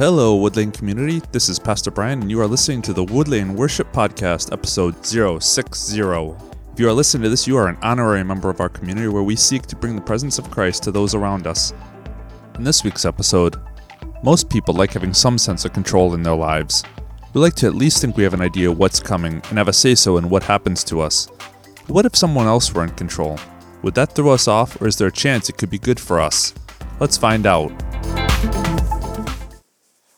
Hello, Woodlane community. This is Pastor Brian, and you are listening to the Woodlane Worship Podcast, episode 060. If you are listening to this, you are an honorary member of our community where we seek to bring the presence of Christ to those around us. In this week's episode, most people like having some sense of control in their lives. We like to at least think we have an idea what's coming and have a say so in what happens to us. But what if someone else were in control? Would that throw us off, or is there a chance it could be good for us? Let's find out.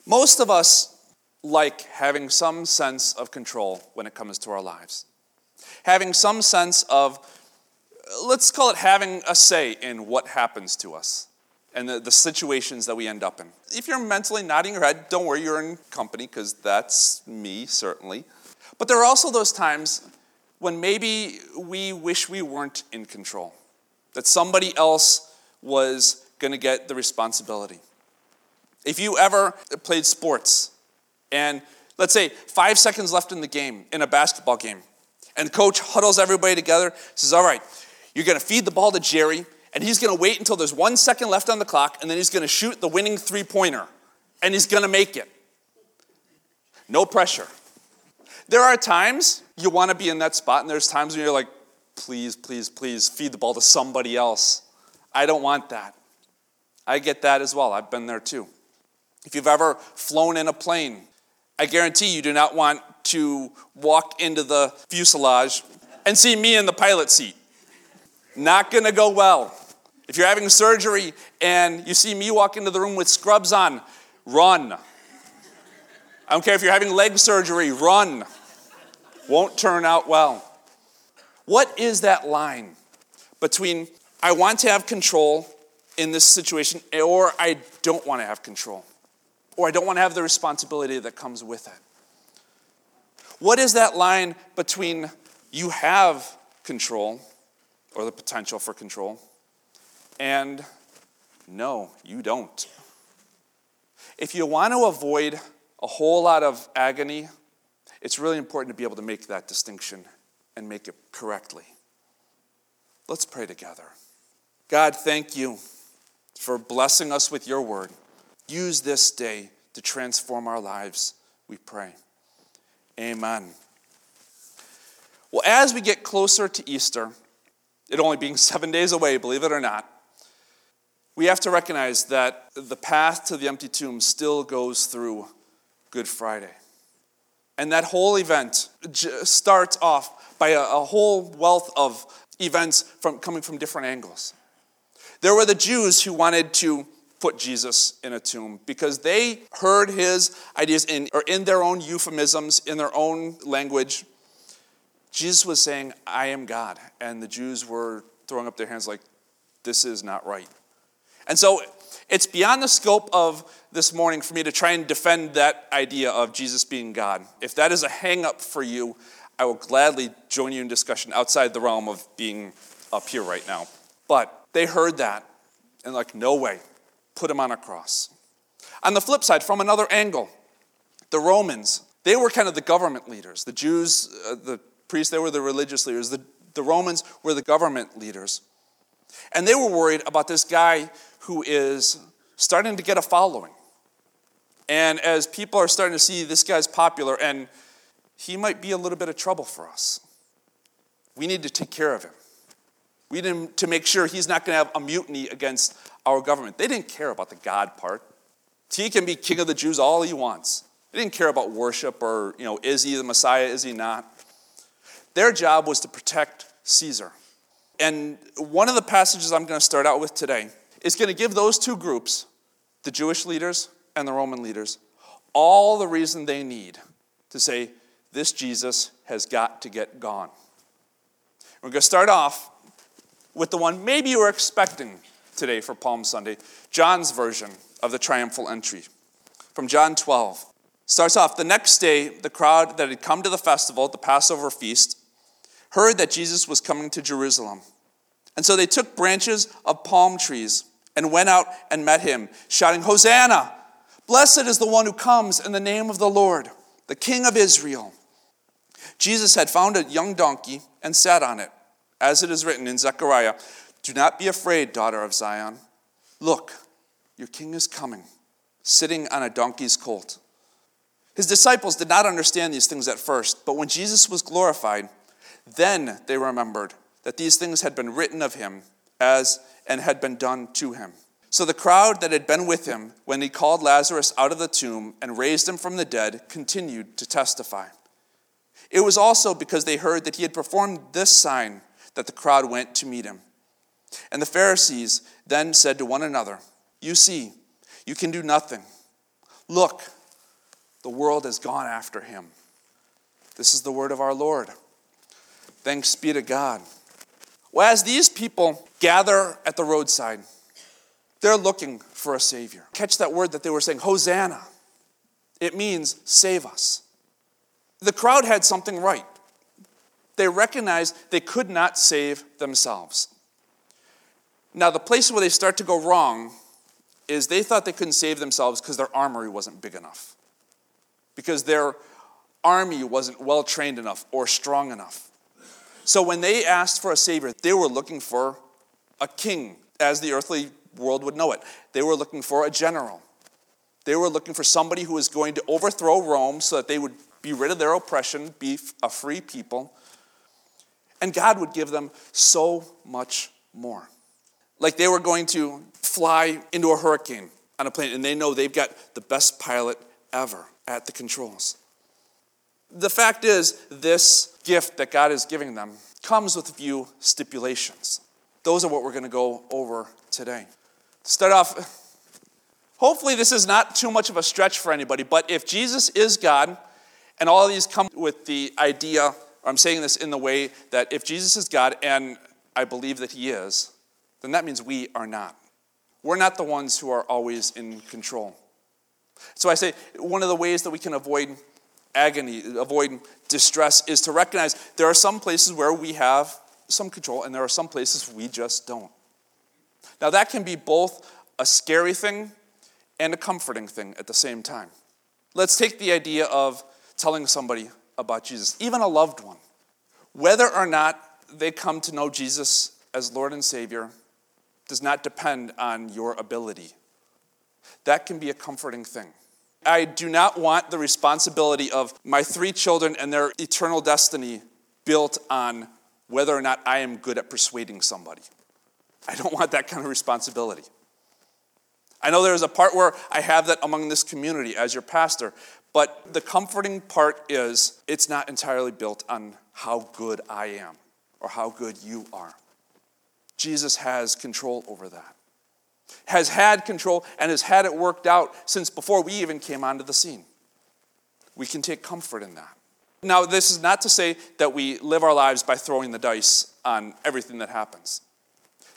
Most of us like having some sense of control when it comes to our lives. Having some sense of, let's call it having a say in what happens to us and the, the situations that we end up in. If you're mentally nodding your head, don't worry, you're in company because that's me, certainly. But there are also those times when maybe we wish we weren't in control, that somebody else was going to get the responsibility. If you ever played sports and let's say five seconds left in the game, in a basketball game, and coach huddles everybody together, says, All right, you're going to feed the ball to Jerry, and he's going to wait until there's one second left on the clock, and then he's going to shoot the winning three pointer, and he's going to make it. No pressure. There are times you want to be in that spot, and there's times when you're like, Please, please, please feed the ball to somebody else. I don't want that. I get that as well. I've been there too. If you've ever flown in a plane, I guarantee you do not want to walk into the fuselage and see me in the pilot seat. Not gonna go well. If you're having surgery and you see me walk into the room with scrubs on, run. I don't care if you're having leg surgery, run. Won't turn out well. What is that line between I want to have control in this situation or I don't want to have control? Or I don't want to have the responsibility that comes with it. What is that line between you have control or the potential for control and no, you don't? If you want to avoid a whole lot of agony, it's really important to be able to make that distinction and make it correctly. Let's pray together. God, thank you for blessing us with your word. Use this day to transform our lives, we pray. Amen. Well, as we get closer to Easter, it only being seven days away, believe it or not, we have to recognize that the path to the empty tomb still goes through Good Friday. And that whole event starts off by a, a whole wealth of events from, coming from different angles. There were the Jews who wanted to put Jesus in a tomb because they heard his ideas in, or in their own euphemisms, in their own language. Jesus was saying, I am God. And the Jews were throwing up their hands like, this is not right. And so it's beyond the scope of this morning for me to try and defend that idea of Jesus being God. If that is a hang up for you, I will gladly join you in discussion outside the realm of being up here right now. But they heard that and, like, no way put him on a cross. On the flip side, from another angle, the Romans, they were kind of the government leaders. The Jews, uh, the priests, they were the religious leaders. The, the Romans were the government leaders. And they were worried about this guy who is starting to get a following. And as people are starting to see this guy's popular and he might be a little bit of trouble for us, we need to take care of him. We need to make sure he's not going to have a mutiny against our government. They didn't care about the God part. He can be king of the Jews all he wants. They didn't care about worship or, you know, is he the Messiah, is he not? Their job was to protect Caesar. And one of the passages I'm going to start out with today is going to give those two groups, the Jewish leaders and the Roman leaders, all the reason they need to say, this Jesus has got to get gone. We're going to start off with the one maybe you were expecting today for Palm Sunday. John's version of the triumphal entry from John 12 starts off The next day, the crowd that had come to the festival, the Passover feast, heard that Jesus was coming to Jerusalem. And so they took branches of palm trees and went out and met him, shouting, Hosanna! Blessed is the one who comes in the name of the Lord, the King of Israel. Jesus had found a young donkey and sat on it, as it is written in Zechariah do not be afraid, daughter of Zion. Look, your king is coming, sitting on a donkey's colt. His disciples did not understand these things at first, but when Jesus was glorified, then they remembered that these things had been written of him as and had been done to him. So the crowd that had been with him when he called Lazarus out of the tomb and raised him from the dead continued to testify. It was also because they heard that he had performed this sign that the crowd went to meet him. And the Pharisees then said to one another, You see, you can do nothing. Look, the world has gone after him. This is the word of our Lord. Thanks be to God. Well, as these people gather at the roadside, they're looking for a Savior. Catch that word that they were saying, Hosanna. It means save us. The crowd had something right. They recognized they could not save themselves. Now, the place where they start to go wrong is they thought they couldn't save themselves because their armory wasn't big enough, because their army wasn't well trained enough or strong enough. So when they asked for a savior, they were looking for a king, as the earthly world would know it. They were looking for a general. They were looking for somebody who was going to overthrow Rome so that they would be rid of their oppression, be a free people. And God would give them so much more. Like they were going to fly into a hurricane on a plane, and they know they've got the best pilot ever at the controls. The fact is, this gift that God is giving them comes with a few stipulations. Those are what we're going to go over today. Start off, hopefully, this is not too much of a stretch for anybody, but if Jesus is God, and all these come with the idea, I'm saying this in the way that if Jesus is God, and I believe that he is, then that means we are not. We're not the ones who are always in control. So I say one of the ways that we can avoid agony, avoid distress, is to recognize there are some places where we have some control and there are some places we just don't. Now, that can be both a scary thing and a comforting thing at the same time. Let's take the idea of telling somebody about Jesus, even a loved one. Whether or not they come to know Jesus as Lord and Savior does not depend on your ability. That can be a comforting thing. I do not want the responsibility of my three children and their eternal destiny built on whether or not I am good at persuading somebody. I don't want that kind of responsibility. I know there's a part where I have that among this community as your pastor, but the comforting part is it's not entirely built on how good I am or how good you are. Jesus has control over that, has had control, and has had it worked out since before we even came onto the scene. We can take comfort in that. Now, this is not to say that we live our lives by throwing the dice on everything that happens.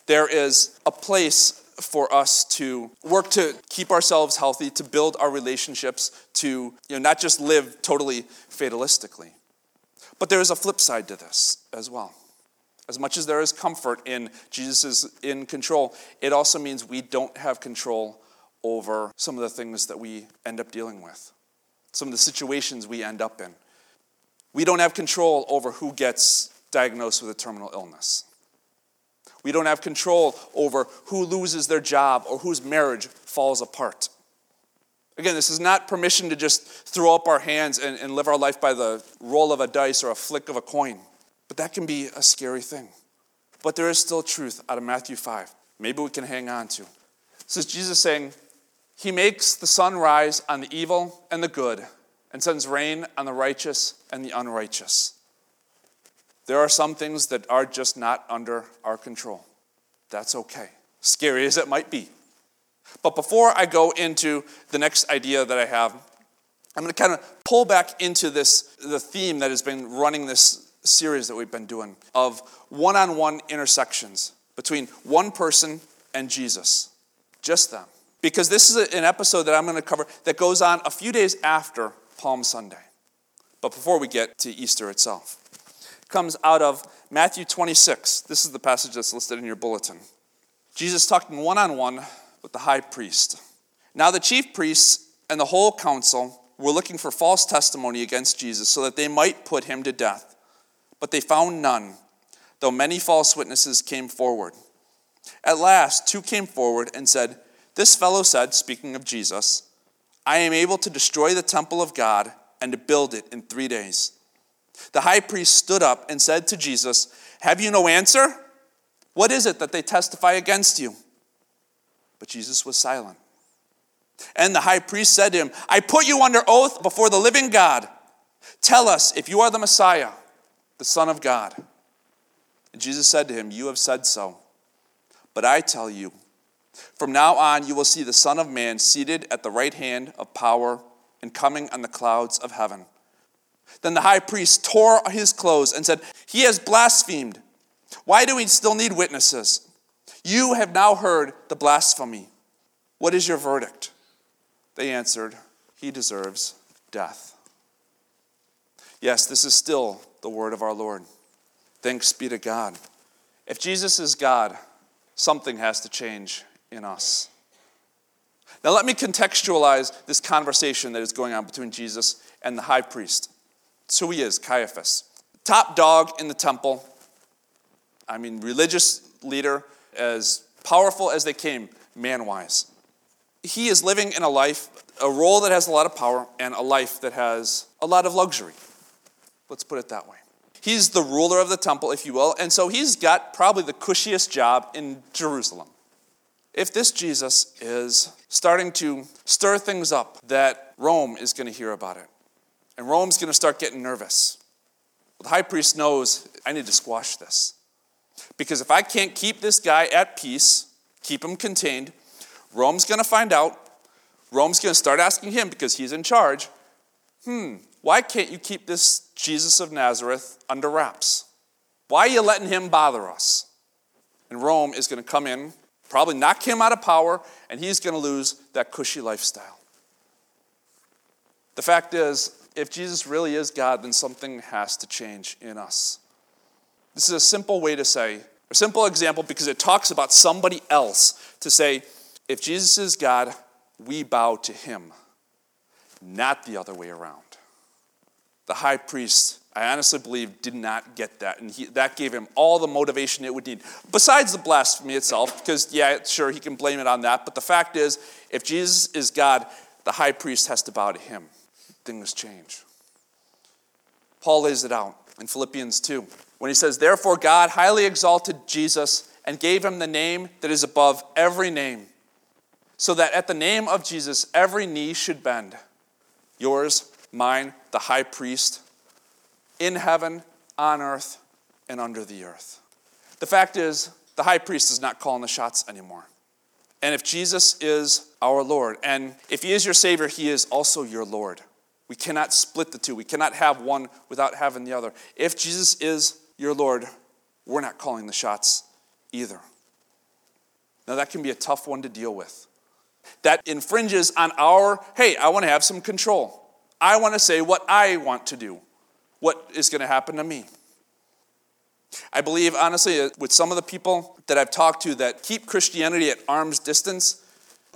There is a place for us to work to keep ourselves healthy, to build our relationships, to you know, not just live totally fatalistically. But there is a flip side to this as well. As much as there is comfort in Jesus is in control, it also means we don't have control over some of the things that we end up dealing with, some of the situations we end up in. We don't have control over who gets diagnosed with a terminal illness. We don't have control over who loses their job or whose marriage falls apart. Again, this is not permission to just throw up our hands and, and live our life by the roll of a dice or a flick of a coin. But that can be a scary thing. But there is still truth out of Matthew 5. Maybe we can hang on to. This is Jesus saying, He makes the sun rise on the evil and the good, and sends rain on the righteous and the unrighteous. There are some things that are just not under our control. That's okay, scary as it might be. But before I go into the next idea that I have, I'm going to kind of pull back into this the theme that has been running this series that we've been doing of one-on-one intersections between one person and Jesus. Just them. Because this is an episode that I'm going to cover that goes on a few days after Palm Sunday. But before we get to Easter itself comes out of Matthew 26. This is the passage that's listed in your bulletin. Jesus talking one on one with the high priest. Now, the chief priests and the whole council were looking for false testimony against Jesus so that they might put him to death. But they found none, though many false witnesses came forward. At last, two came forward and said, This fellow said, speaking of Jesus, I am able to destroy the temple of God and to build it in three days. The high priest stood up and said to Jesus, Have you no answer? What is it that they testify against you? But Jesus was silent. And the high priest said to him, I put you under oath before the living God. Tell us if you are the Messiah, the Son of God. And Jesus said to him, You have said so. But I tell you, from now on you will see the Son of Man seated at the right hand of power and coming on the clouds of heaven. Then the high priest tore his clothes and said, He has blasphemed. Why do we still need witnesses? You have now heard the blasphemy. What is your verdict? They answered, He deserves death. Yes, this is still the word of our Lord. Thanks be to God. If Jesus is God, something has to change in us. Now, let me contextualize this conversation that is going on between Jesus and the high priest. It's who he is, Caiaphas. Top dog in the temple. I mean, religious leader, as powerful as they came, man wise. He is living in a life, a role that has a lot of power, and a life that has a lot of luxury. Let's put it that way. He's the ruler of the temple, if you will, and so he's got probably the cushiest job in Jerusalem. If this Jesus is starting to stir things up, that Rome is going to hear about it, and Rome's going to start getting nervous. Well, the high priest knows I need to squash this. Because if I can't keep this guy at peace, keep him contained, Rome's going to find out. Rome's going to start asking him because he's in charge. Hmm, why can't you keep this Jesus of Nazareth under wraps? Why are you letting him bother us? And Rome is going to come in, probably knock him out of power, and he's going to lose that cushy lifestyle. The fact is, if Jesus really is God, then something has to change in us. This is a simple way to say, a simple example because it talks about somebody else to say, if Jesus is God, we bow to him, not the other way around. The high priest, I honestly believe, did not get that. And he, that gave him all the motivation it would need. Besides the blasphemy itself, because, yeah, sure, he can blame it on that. But the fact is, if Jesus is God, the high priest has to bow to him. Things change. Paul lays it out in Philippians 2 when he says, Therefore, God highly exalted Jesus and gave him the name that is above every name, so that at the name of Jesus every knee should bend. Yours, mine, the high priest, in heaven, on earth, and under the earth. The fact is, the high priest is not calling the shots anymore. And if Jesus is our Lord, and if he is your Savior, he is also your Lord. We cannot split the two. We cannot have one without having the other. If Jesus is your Lord, we're not calling the shots either. Now, that can be a tough one to deal with. That infringes on our, hey, I want to have some control. I want to say what I want to do, what is going to happen to me. I believe, honestly, uh, with some of the people that I've talked to that keep Christianity at arm's distance,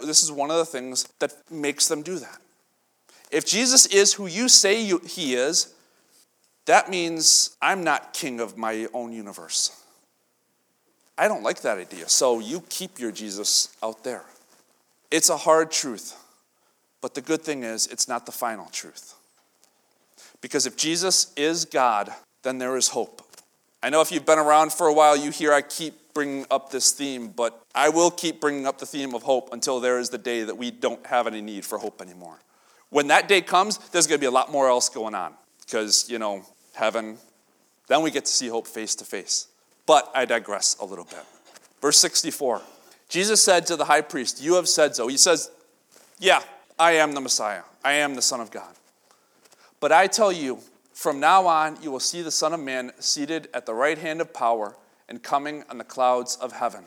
this is one of the things that makes them do that. If Jesus is who you say you, he is, that means I'm not king of my own universe. I don't like that idea. So you keep your Jesus out there. It's a hard truth, but the good thing is it's not the final truth. Because if Jesus is God, then there is hope. I know if you've been around for a while, you hear I keep bringing up this theme, but I will keep bringing up the theme of hope until there is the day that we don't have any need for hope anymore. When that day comes, there's going to be a lot more else going on because, you know, heaven, then we get to see hope face to face. But I digress a little bit. Verse 64 Jesus said to the high priest, You have said so. He says, Yeah, I am the Messiah, I am the Son of God. But I tell you, from now on, you will see the Son of Man seated at the right hand of power and coming on the clouds of heaven.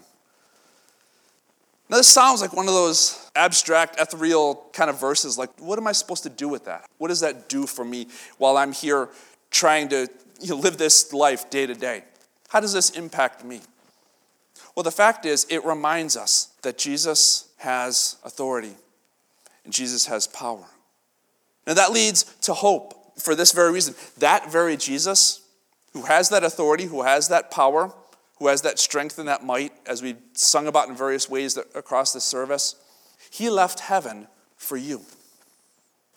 Now, this sounds like one of those abstract, ethereal kind of verses. Like, what am I supposed to do with that? What does that do for me while I'm here trying to you know, live this life day to day? How does this impact me? Well, the fact is, it reminds us that Jesus has authority and Jesus has power. Now, that leads to hope for this very reason. That very Jesus, who has that authority, who has that power, who has that strength and that might, as we've sung about in various ways across this service, he left heaven for you.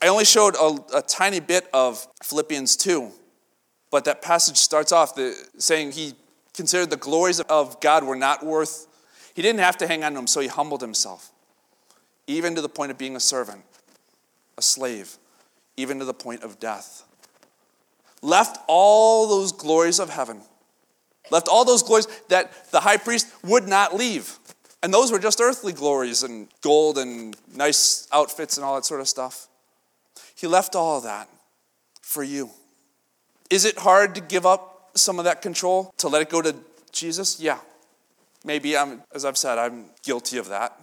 I only showed a, a tiny bit of Philippians 2, but that passage starts off the, saying he considered the glories of God were not worth, he didn't have to hang on to them, so he humbled himself, even to the point of being a servant, a slave, even to the point of death. Left all those glories of heaven, left all those glories that the high priest would not leave. And those were just earthly glories and gold and nice outfits and all that sort of stuff. He left all of that for you. Is it hard to give up some of that control, to let it go to Jesus? Yeah. Maybe, I'm, as I've said, I'm guilty of that.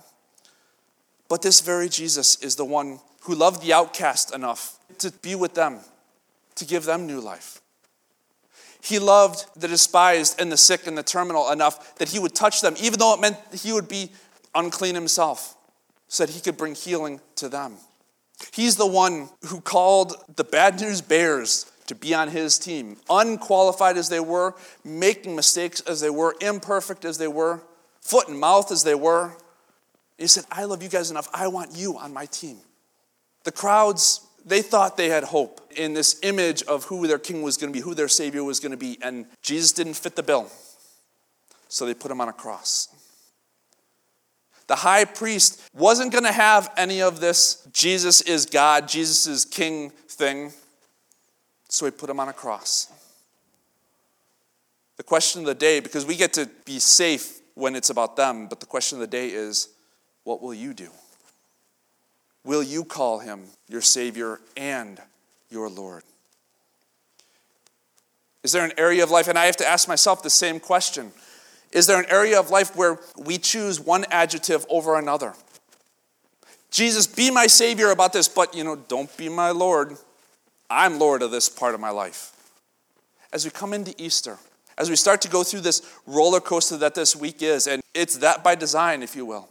But this very Jesus is the one who loved the outcast enough to be with them, to give them new life. He loved the despised and the sick and the terminal enough that he would touch them, even though it meant he would be unclean himself, so that he could bring healing to them. He's the one who called the bad news bears to be on his team, unqualified as they were, making mistakes as they were, imperfect as they were, foot and mouth as they were. He said, I love you guys enough. I want you on my team. The crowds they thought they had hope in this image of who their king was going to be, who their savior was going to be, and Jesus didn't fit the bill. So they put him on a cross. The high priest wasn't going to have any of this Jesus is God, Jesus is king thing. So he put him on a cross. The question of the day, because we get to be safe when it's about them, but the question of the day is what will you do? Will you call him your Savior and your Lord? Is there an area of life, and I have to ask myself the same question is there an area of life where we choose one adjective over another? Jesus, be my Savior about this, but you know, don't be my Lord. I'm Lord of this part of my life. As we come into Easter, as we start to go through this roller coaster that this week is, and it's that by design, if you will,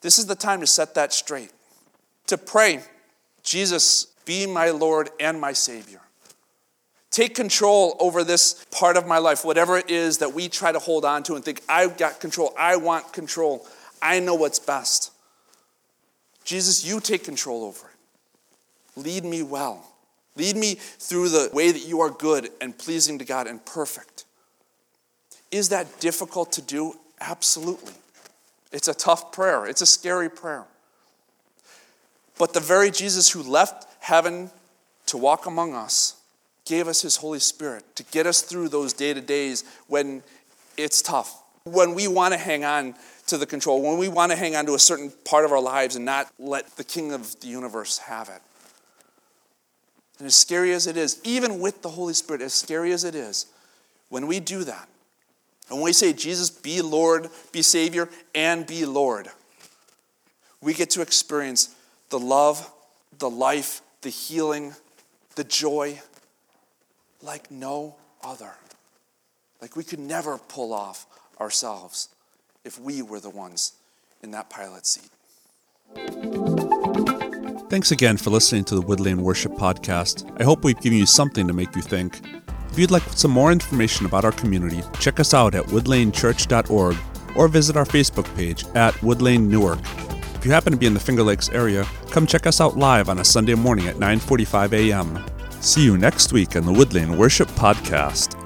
this is the time to set that straight to pray, Jesus, be my Lord and my Savior. Take control over this part of my life, whatever it is that we try to hold on to and think, I've got control, I want control, I know what's best. Jesus, you take control over it. Lead me well. Lead me through the way that you are good and pleasing to God and perfect. Is that difficult to do? Absolutely. It's a tough prayer, it's a scary prayer. But the very Jesus who left heaven to walk among us gave us his Holy Spirit to get us through those day to days when it's tough, when we want to hang on to the control, when we want to hang on to a certain part of our lives and not let the King of the universe have it. And as scary as it is, even with the Holy Spirit, as scary as it is, when we do that, and when we say, Jesus, be Lord, be Savior, and be Lord, we get to experience the love, the life, the healing, the joy like no other. Like we could never pull off ourselves if we were the ones in that pilot seat. Thanks again for listening to the Woodlane Worship Podcast. I hope we've given you something to make you think. If you'd like some more information about our community, check us out at woodlanechurch.org or visit our Facebook page at Woodlane Newark. If you happen to be in the Finger Lakes area, come check us out live on a Sunday morning at 9:45 a.m. See you next week on the Woodlane Worship Podcast.